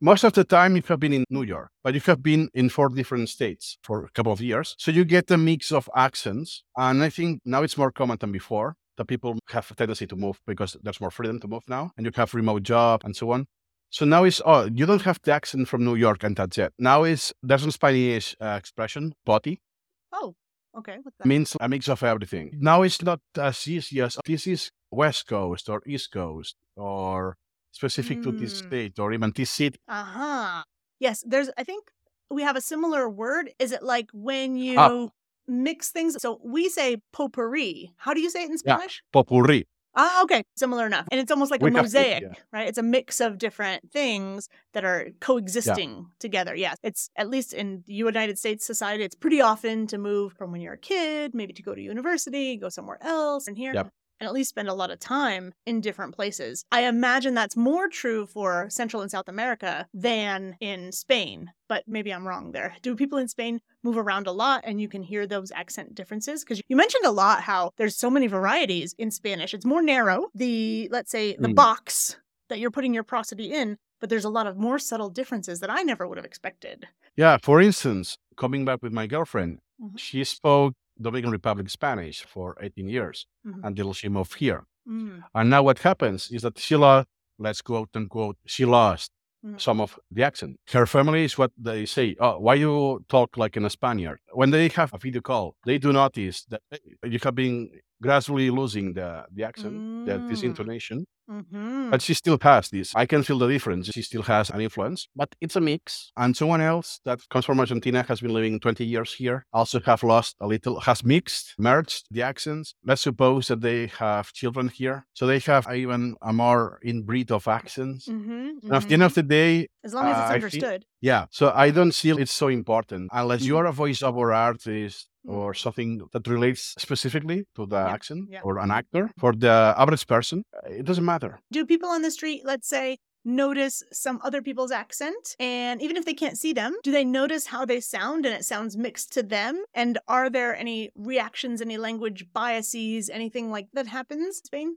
Speaker 2: most of the time you have been in New York, but you have been in four different states for a couple of years. So you get a mix of accents. And I think now it's more common than before that people have a tendency to move because there's more freedom to move now and you have remote job and so on. So now it's, oh, you don't have the accent from New York and that's it. Now is there's a Spanish uh, expression, potty,
Speaker 1: Oh, okay. What's that?
Speaker 2: means a mix of everything. Now it's not as easy as this is West Coast or East Coast or specific to this
Speaker 1: Mm.
Speaker 2: state or even this city.
Speaker 1: Uh huh. Yes, there's, I think we have a similar word. Is it like when you
Speaker 2: Ah.
Speaker 1: Mix things? So we say potpourri. How do you say it in
Speaker 2: Yeah.
Speaker 1: Spanish?
Speaker 2: Popurrí.
Speaker 1: Ah, okay. Similar enough. And it's almost like
Speaker 2: We
Speaker 1: a mosaic,
Speaker 2: yeah.
Speaker 1: right? It's a mix of different things that are coexisting together. Yes. It's at least in the United States society, it's pretty often to move from when you're a kid, maybe to go to university, go somewhere else, and here.
Speaker 2: Yep.
Speaker 1: And at least spend a lot of time in different places. I imagine that's more true for Central and South America than in Spain, but maybe I'm wrong there. Do people in Spain move around a lot and you can hear those accent differences? Because you mentioned a lot how there's so many varieties in Spanish. It's more narrow. The, let's say, the
Speaker 2: Mm.
Speaker 1: box that you're putting your prosody in, but there's a lot of more subtle differences that I never would have expected.
Speaker 2: Yeah, for instance, coming back with my girlfriend,
Speaker 1: Mhm.
Speaker 2: she spoke Dominican Republic Spanish for 18 years
Speaker 1: Mhm.
Speaker 2: until she moved here.
Speaker 1: Mm.
Speaker 2: And now what happens is that she lost, let's quote unquote, she lost
Speaker 1: Mhm.
Speaker 2: some of the accent. Her family is what they say, oh, why you talk like in a Spaniard? When they have a video call, they do notice that you have been gradually losing the, the accent, the, this
Speaker 1: Mm.
Speaker 2: intonation,
Speaker 1: Mm-hmm.
Speaker 2: but she still has this. I can feel the difference. She still has an influence, but it's a mix. And someone else that comes from Argentina has been living 20 years here, also have lost a little, has mixed, merged the accents. Let's suppose that they have children here. So they have even a more inbreed of accents.
Speaker 1: Mm-hmm.
Speaker 2: And at the end of the day,
Speaker 1: as long as it's
Speaker 2: uh,
Speaker 1: understood.
Speaker 2: Yeah. So I don't see it's so important unless you are a voiceover artist
Speaker 1: Mm.
Speaker 2: or something that relates specifically to the
Speaker 1: Yeah,
Speaker 2: accent
Speaker 1: yeah.
Speaker 2: or an actor. For the average person, uh, it doesn't matter.
Speaker 1: Do people on the street, let's say, notice some other people's accent? And even if they can't see them, do they notice how they sound and it sounds mixed to them? And are there any reactions, any language biases, anything like that happens in Spain?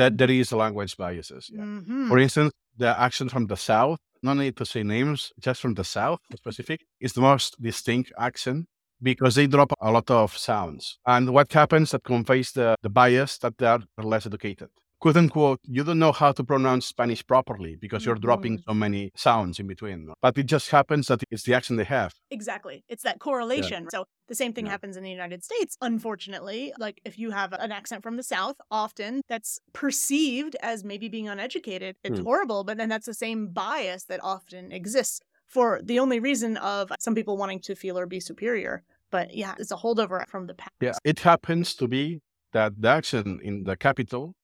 Speaker 2: That there is language biases. Yeah.
Speaker 1: Mm-hmm.
Speaker 2: For instance, the accent from the south, no need to say names, just from the south specific, is the most distinct accent because they drop a lot of sounds. And what happens that conveys the, the bias that they are less educated. Quote unquote, you don't know how to pronounce Spanish properly because you're dropping so many sounds in between. But it just happens that it's the accent they have.
Speaker 1: Exactly. It's that correlation. So the same thing
Speaker 2: Yeah.
Speaker 1: happens in the United States, unfortunately. Like if you have an accent from the South, often that's perceived as maybe being uneducated. It's
Speaker 2: Hmm.
Speaker 1: horrible, but then that's the same bias that often exists for the only reason of some people wanting to feel or be superior. But yeah, it's a holdover from the past.
Speaker 2: Yeah. It happens to be that the accent in the capital,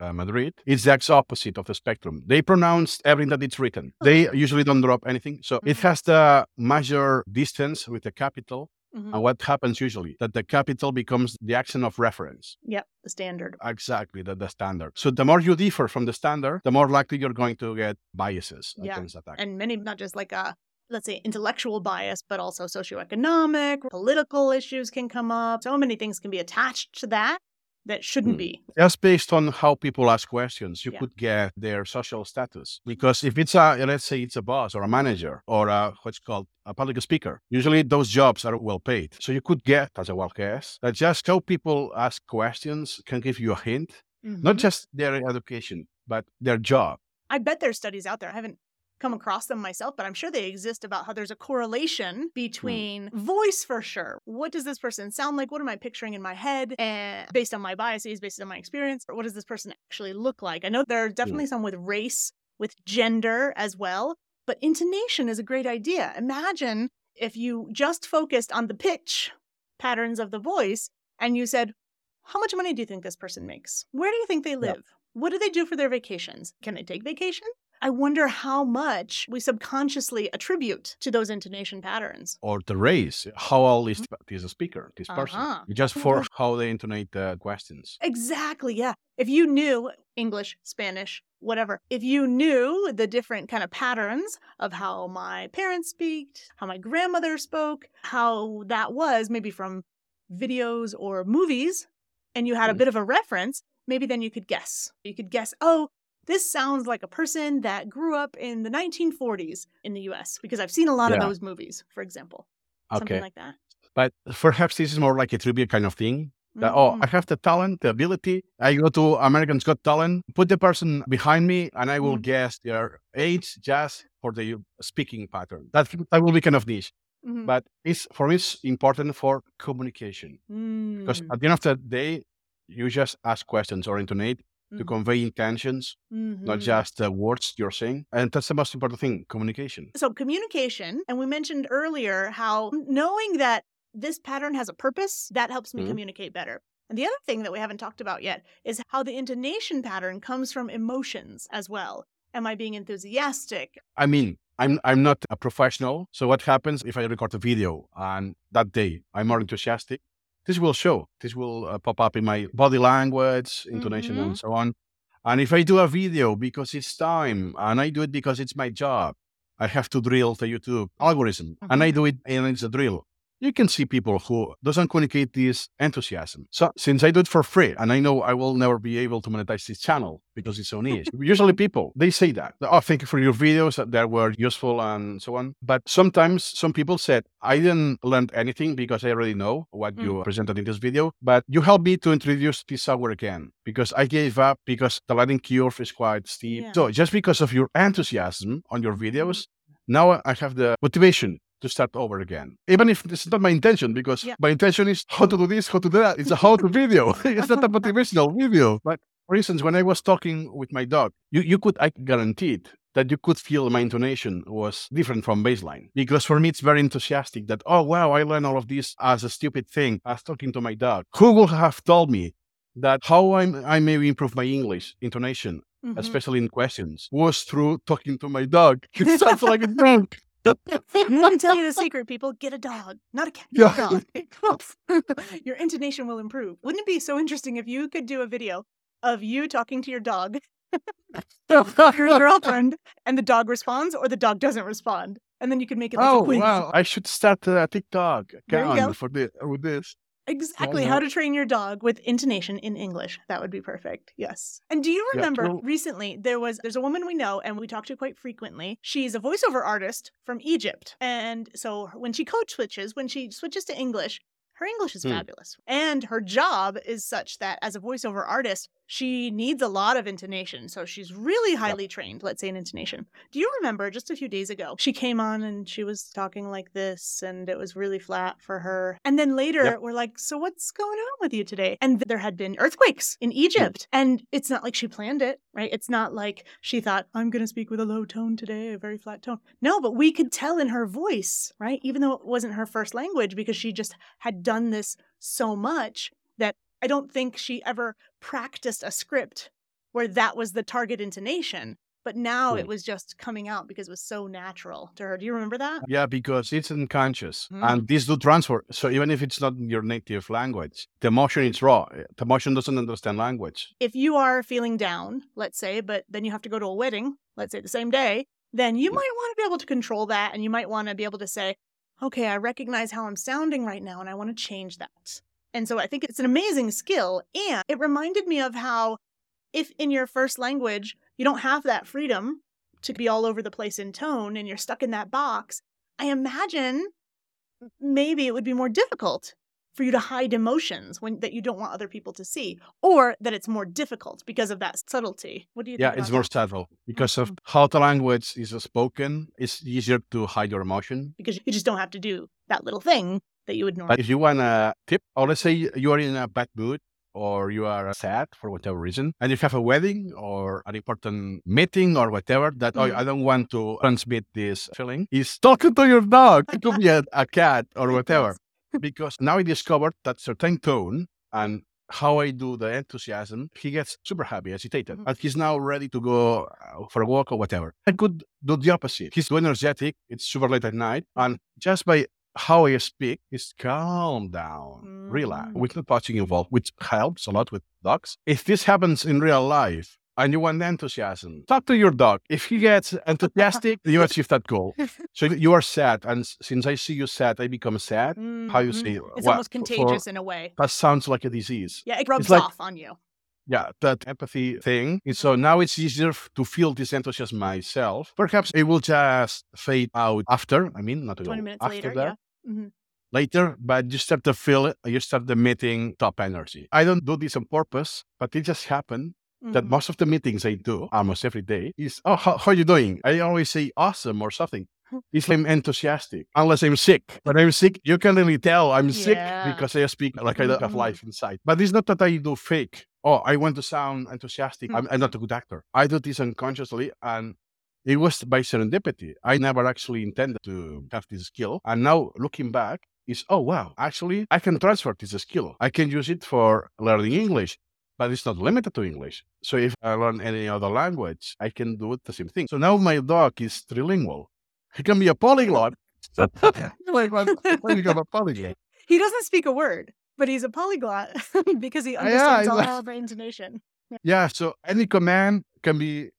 Speaker 2: uh, Madrid, is the exact opposite of the spectrum. They pronounce everything that it's written. They usually don't drop anything. So it
Speaker 1: Mhm.
Speaker 2: has the major distance with the capital.
Speaker 1: Mhm.
Speaker 2: And what happens usually? That the capital becomes the accent of reference.
Speaker 1: Yep, the standard.
Speaker 2: Exactly, the, the standard. So the more you differ from the standard, the more likely you're going to get biases
Speaker 1: Yeah.
Speaker 2: against accent.
Speaker 1: And many, not just like a, let's say, intellectual bias, but also socioeconomic, political issues can come up. So many things can be attached to that that shouldn't
Speaker 2: Hmm.
Speaker 1: be.
Speaker 2: Just based on how people ask questions, you
Speaker 1: Yeah.
Speaker 2: could get their social status. Because if it's a, let's say it's a boss or a manager or a, what's called a public speaker, usually those jobs are well paid. So you could get, as a wild guess, that just how people ask questions can give you a hint, not
Speaker 1: Mhm.
Speaker 2: just their education, but their job.
Speaker 1: I bet there's studies out there. I haven't come across them myself, but I'm sure they exist about how there's a correlation hmm. between voice for sure. What does this person sound like? What am I picturing in my head? And based on my biases, based on my experience, what does this person actually look like? I know there are hmm. definitely some with race, with gender as well, but intonation is a great idea. Imagine if you just focused on the pitch patterns of the voice and you said, how much money do you think this person makes? Where do you think they live? What do they do for their vacations? Can they take vacation? I wonder how much we subconsciously attribute to those intonation patterns.
Speaker 2: Or the race, how old is this speaker, this person,
Speaker 1: Uh-huh.
Speaker 2: just for how they intonate the questions.
Speaker 1: Exactly, yeah. If you knew English, Spanish, whatever, if you knew the different kind of patterns of how my parents speak, how my grandmother spoke, how that was maybe from videos or movies, and you had a
Speaker 2: Mhm.
Speaker 1: bit of a reference, maybe then you could guess. You could guess, oh, this sounds like a person that grew up in the 1940s in the US, because I've seen a lot of those movies, for example. Something like that.
Speaker 2: But perhaps this is more like a trivia kind of thing. That, oh,
Speaker 1: Mhm.
Speaker 2: I have the talent, the ability. I go to American's Got Talent, put the person behind me, and I will
Speaker 1: Mhm.
Speaker 2: guess their age just for the speaking pattern. That, that will be kind of niche.
Speaker 1: Mhm.
Speaker 2: But it's for me, it's important for communication. Because
Speaker 1: Mm.
Speaker 2: at the end of the day, you just ask questions or intonate to
Speaker 1: Mhm.
Speaker 2: convey intentions, not
Speaker 1: Mhm.
Speaker 2: just the words you're saying. And that's the most important thing communication.
Speaker 1: So, communication, and we mentioned earlier how knowing that this pattern has a purpose, that helps me
Speaker 2: Mhm.
Speaker 1: communicate better. And the other thing that we haven't talked about yet is how the intonation pattern comes from emotions as well. Am I being enthusiastic?
Speaker 2: I mean, I'm I'm not a professional. So what happens if I record a video and that day I'm more enthusiastic? This will show. This will uh, pop up in my body language, intonation,
Speaker 1: Mhm.
Speaker 2: and so on. And if I do a video because it's time and I do it because it's my job, I have to drill the YouTube algorithm and I do it and it's a drill. You can see people who doesn't communicate this enthusiasm. So since I do it for free and I know I will never be able to monetize this channel because it's so niche, usually people, they say that. Oh, thank you for your videos that they were useful and so on. But sometimes some people said, I didn't learn anything because I already know what you mm. presented in this video, but you helped me to introduce this software again because I gave up because the learning curve is quite steep.
Speaker 1: Yeah.
Speaker 2: So just because of your enthusiasm on your mm. videos, now I have the motivation to start over again. Even if it's not my intention, because
Speaker 1: Yeah.
Speaker 2: my intention is how to do this, how to do that. It's a how to video. it's not a motivational video. But for instance, when I was talking with my dog, you, you could, I guaranteed that you could feel my intonation was different from baseline. Because for me, it's very enthusiastic that, oh, wow, I learned all of this as a stupid thing, as talking to my dog. Who would have told me that how I'm, I may improve my English intonation
Speaker 1: Mhm.
Speaker 2: especially in questions, was through talking to my dog. It sounds like a drunk.
Speaker 1: Let me tell you the secret, people. Get a dog, not a cat.
Speaker 2: Yeah.
Speaker 1: A dog. your intonation will improve. Wouldn't it be so interesting if you could do a video of you talking to your dog, your girlfriend, and the dog responds or the dog doesn't respond? And then you could make it like a
Speaker 2: oh
Speaker 1: quiz.
Speaker 2: wow! I should start a TikTok
Speaker 1: There you go.
Speaker 2: account for this with this.
Speaker 1: Exactly how to train your dog with intonation in English. That would be perfect. Yes. And do you
Speaker 2: Yeah,
Speaker 1: remember
Speaker 2: well-
Speaker 1: recently there was there's a woman we know and we talk to quite frequently. She's a voiceover artist from Egypt. And so when she code switches, when she switches to English, her English is
Speaker 2: Hmm.
Speaker 1: fabulous. And her job is such that as a voiceover artist, she needs a lot of intonation. So she's really highly trained, let's say in intonation. Do you remember just a few days ago, she came on and she was talking like this and it was really flat for her. And then later
Speaker 2: Yep.
Speaker 1: we're like, so what's going on with you today? And there had been earthquakes in Egypt. And it's not like she planned it, right? It's not like she thought, I'm going to speak with a low tone today, a very flat tone. No, but we could tell in her voice, right? Even though it wasn't her first language because she just had done this so much that I don't think she ever practiced a script where that was the target intonation. But now
Speaker 2: Hmm.
Speaker 1: it was just coming out because it was so natural to her. Do you remember that?
Speaker 2: Yeah, because it's unconscious,
Speaker 1: Mm.
Speaker 2: and these do transfer. So even if it's not your native language, the emotion is raw. The emotion doesn't understand language.
Speaker 1: If you are feeling down, let's say, but then you have to go to a wedding, let's say the same day, then you might want to be able to control that and you might want to be able to say, okay, I recognize how I'm sounding right now and I want to change that. And so I think it's an amazing skill. And it reminded me of how, if in your first language, you don't have that freedom to be all over the place in tone and you're stuck in that box, I imagine maybe it would be more difficult for you to hide emotions when that you don't want other people to see or that it's more difficult because of that subtlety. What do you think?
Speaker 2: Yeah,
Speaker 1: it's
Speaker 2: more
Speaker 1: that?
Speaker 2: subtle because of
Speaker 1: Mhm.
Speaker 2: how the language is spoken. It's easier to hide your emotion.
Speaker 1: because you just don't have to do that little thing that you would
Speaker 2: But
Speaker 1: normally.
Speaker 2: if you want a tip, or let's say you are in a bad mood or you are sad for whatever reason, and if you have a wedding or an important meeting or whatever, that oh,
Speaker 1: Mhm.
Speaker 2: I don't want to transmit this feeling, is talking to your dog. It could be a, a cat or whatever. Because now I discovered that certain tone and how I do the enthusiasm, he gets super happy, agitated, and he's now ready to go uh, for a walk or whatever. I could do the opposite. He's too energetic. It's super late at night, and just by how I speak, is calm down, relax,
Speaker 1: Mm.
Speaker 2: with no touching involved, which helps a lot with dogs. If this happens in real life and you want enthusiasm, talk to your dog. If he gets enthusiastic, you achieve that goal. So you are sad, and since I see you sad, I become sad. How you
Speaker 1: Mhm.
Speaker 2: say
Speaker 1: It's
Speaker 2: what-
Speaker 1: almost
Speaker 2: for-
Speaker 1: contagious in a way.
Speaker 2: That sounds like a disease.
Speaker 1: Yeah, it rubs
Speaker 2: like-
Speaker 1: off on you.
Speaker 2: Yeah, that empathy thing. And so now it's easier to feel this enthusiasm myself. Perhaps it will just fade out after. I mean, not to go
Speaker 1: 20 minutes
Speaker 2: after
Speaker 1: later.
Speaker 2: that.
Speaker 1: Yeah. Mhm.
Speaker 2: later, but you start to feel it, you start emitting top energy. I don't do this on purpose, but it just happened that
Speaker 1: Mhm.
Speaker 2: most of the meetings I do almost every day is, oh, how, how are you doing? I always say awesome or something. It's like I'm enthusiastic, unless I'm sick. When I'm sick, you can really tell I'm sick because I speak like I don't have
Speaker 1: Mhm.
Speaker 2: life inside. But it's not that I do fake. Oh, I want to sound enthusiastic. I'm, I'm not a good actor. I do this unconsciously, and it was by serendipity. I never actually intended to have this skill. And now looking back, is oh wow, actually I can transfer this skill. I can use it for learning English, but it's not limited to English. So if I learn any other language, I can do it the same thing. So now my dog is trilingual. He can be a polyglot. What- what you got a polyglot?
Speaker 1: He doesn't speak a word, but he's a polyglot because he understands
Speaker 2: he's
Speaker 1: all of our intonation.
Speaker 2: Yeah, so any command can be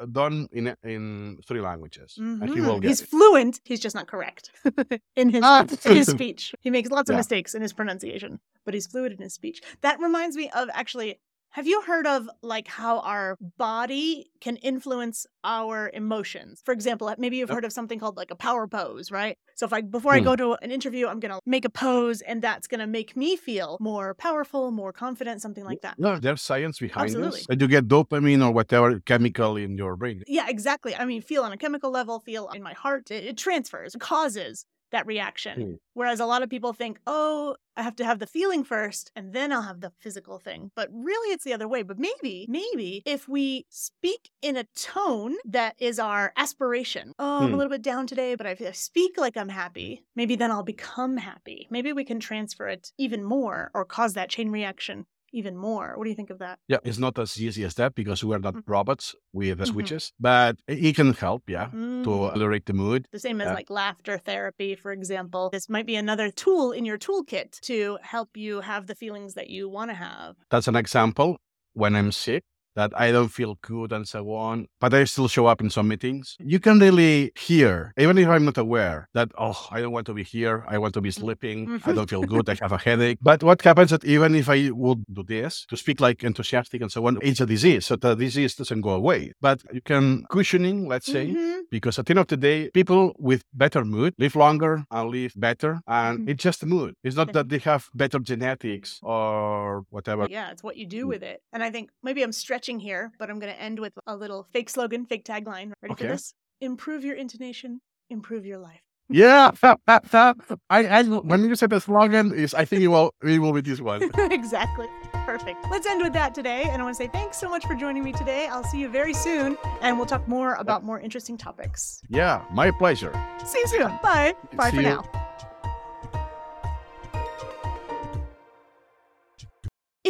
Speaker 2: uh, done in in three languages, and he will
Speaker 1: Mhm.
Speaker 2: get
Speaker 1: He's
Speaker 2: it.
Speaker 1: fluent. He's just not correct in his
Speaker 2: Ah.
Speaker 1: in his speech. He makes lots of
Speaker 2: Yeah.
Speaker 1: mistakes in his pronunciation, but he's fluid in his speech. That reminds me of actually. Have you heard of like how our body can influence our emotions? For example, maybe you've heard of something called like a power pose, right? So if I before I
Speaker 2: Hmm.
Speaker 1: go to an interview, I'm gonna make a pose, and that's gonna make me feel more powerful, more confident, something like that.
Speaker 2: No, there's science behind
Speaker 1: Absolutely.
Speaker 2: this. And you get dopamine or whatever chemical in your brain.
Speaker 1: Yeah, exactly. I mean, feel on a chemical level, feel in my heart. It, it transfers, it causes that reaction.
Speaker 2: Mm.
Speaker 1: Whereas a lot of people think, oh, I have to have the feeling first and then I'll have the physical thing. But really, it's the other way. But maybe, maybe if we speak in a tone that is our aspiration, oh, I'm a
Speaker 2: Hmm.
Speaker 1: little bit down today, but if I speak like I'm happy, maybe then I'll become happy. Maybe we can transfer it even more or cause that chain reaction even more. What do you think of that?
Speaker 2: Yeah, it's not as easy as that because we are not
Speaker 1: Mhm.
Speaker 2: robots with the
Speaker 1: Mhm.
Speaker 2: switches, but it can help, yeah, to
Speaker 1: Mm.
Speaker 2: elevate the mood.
Speaker 1: The same as
Speaker 2: Yeah.
Speaker 1: like laughter therapy, for example. This might be another tool in your toolkit to help you have the feelings that you want to have.
Speaker 2: That's an example when I'm sick that I don't feel good and so on, but I still show up in some meetings. You can really hear, even if I'm not aware, that, oh, I don't want to be here. I want to be sleeping. I don't feel good. I have a headache. But what happens that even if I would do this, to speak like enthusiastic and so on, it's a disease. So the disease doesn't go away. But you can cushioning, let's say,
Speaker 1: Mhm.
Speaker 2: because at the end of the day, people with better mood live longer and live better. And
Speaker 1: Mhm.
Speaker 2: it's just mood. It's not that they have better genetics or whatever.
Speaker 1: Yeah, it's what you do
Speaker 2: Mm.
Speaker 1: with it. And I think maybe I'm stretching here, but I'm going to end with a little fake slogan, fake tagline. Ready for this? Improve your intonation, improve your life.
Speaker 2: Yeah, that, that, that. I, I, when you said the slogan, is I think it will, it will be this one.
Speaker 1: exactly. Perfect. Let's end with that today. And I want to say thanks so much for joining me today. I'll see you very soon, and we'll talk more about more interesting topics.
Speaker 2: Yeah, my pleasure.
Speaker 1: See you soon. Bye. Bye
Speaker 2: See
Speaker 1: for
Speaker 2: you.
Speaker 1: now.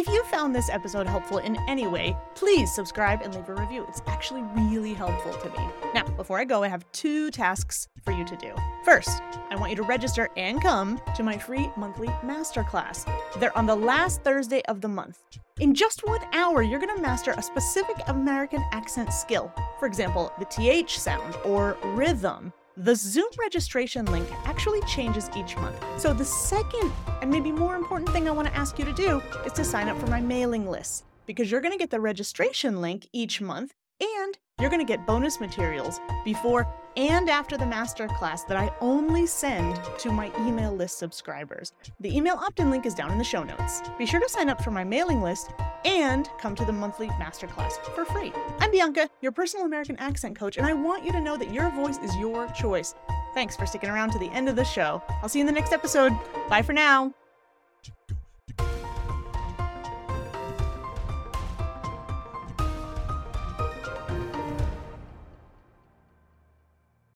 Speaker 1: If you found this episode helpful in any way, please subscribe and leave a review. It's actually really helpful to me. Now, before I go, I have two tasks for you to do. First, I want you to register and come to my free monthly masterclass. They're on the last Thursday of the month. In just one hour, you're going to master a specific American accent skill. For example, the TH sound or rhythm. The Zoom registration link actually changes each month. So, the second and maybe more important thing I want to ask you to do is to sign up for my mailing list because you're going to get the registration link each month and you're going to get bonus materials before and after the masterclass that I only send to my email list subscribers. The email opt in link is down in the show notes. Be sure to sign up for my mailing list and come to the monthly masterclass for free. I'm Bianca, your personal American accent coach, and I want you to know that your voice is your choice. Thanks for sticking around to the end of the show. I'll see you in the next episode. Bye for now.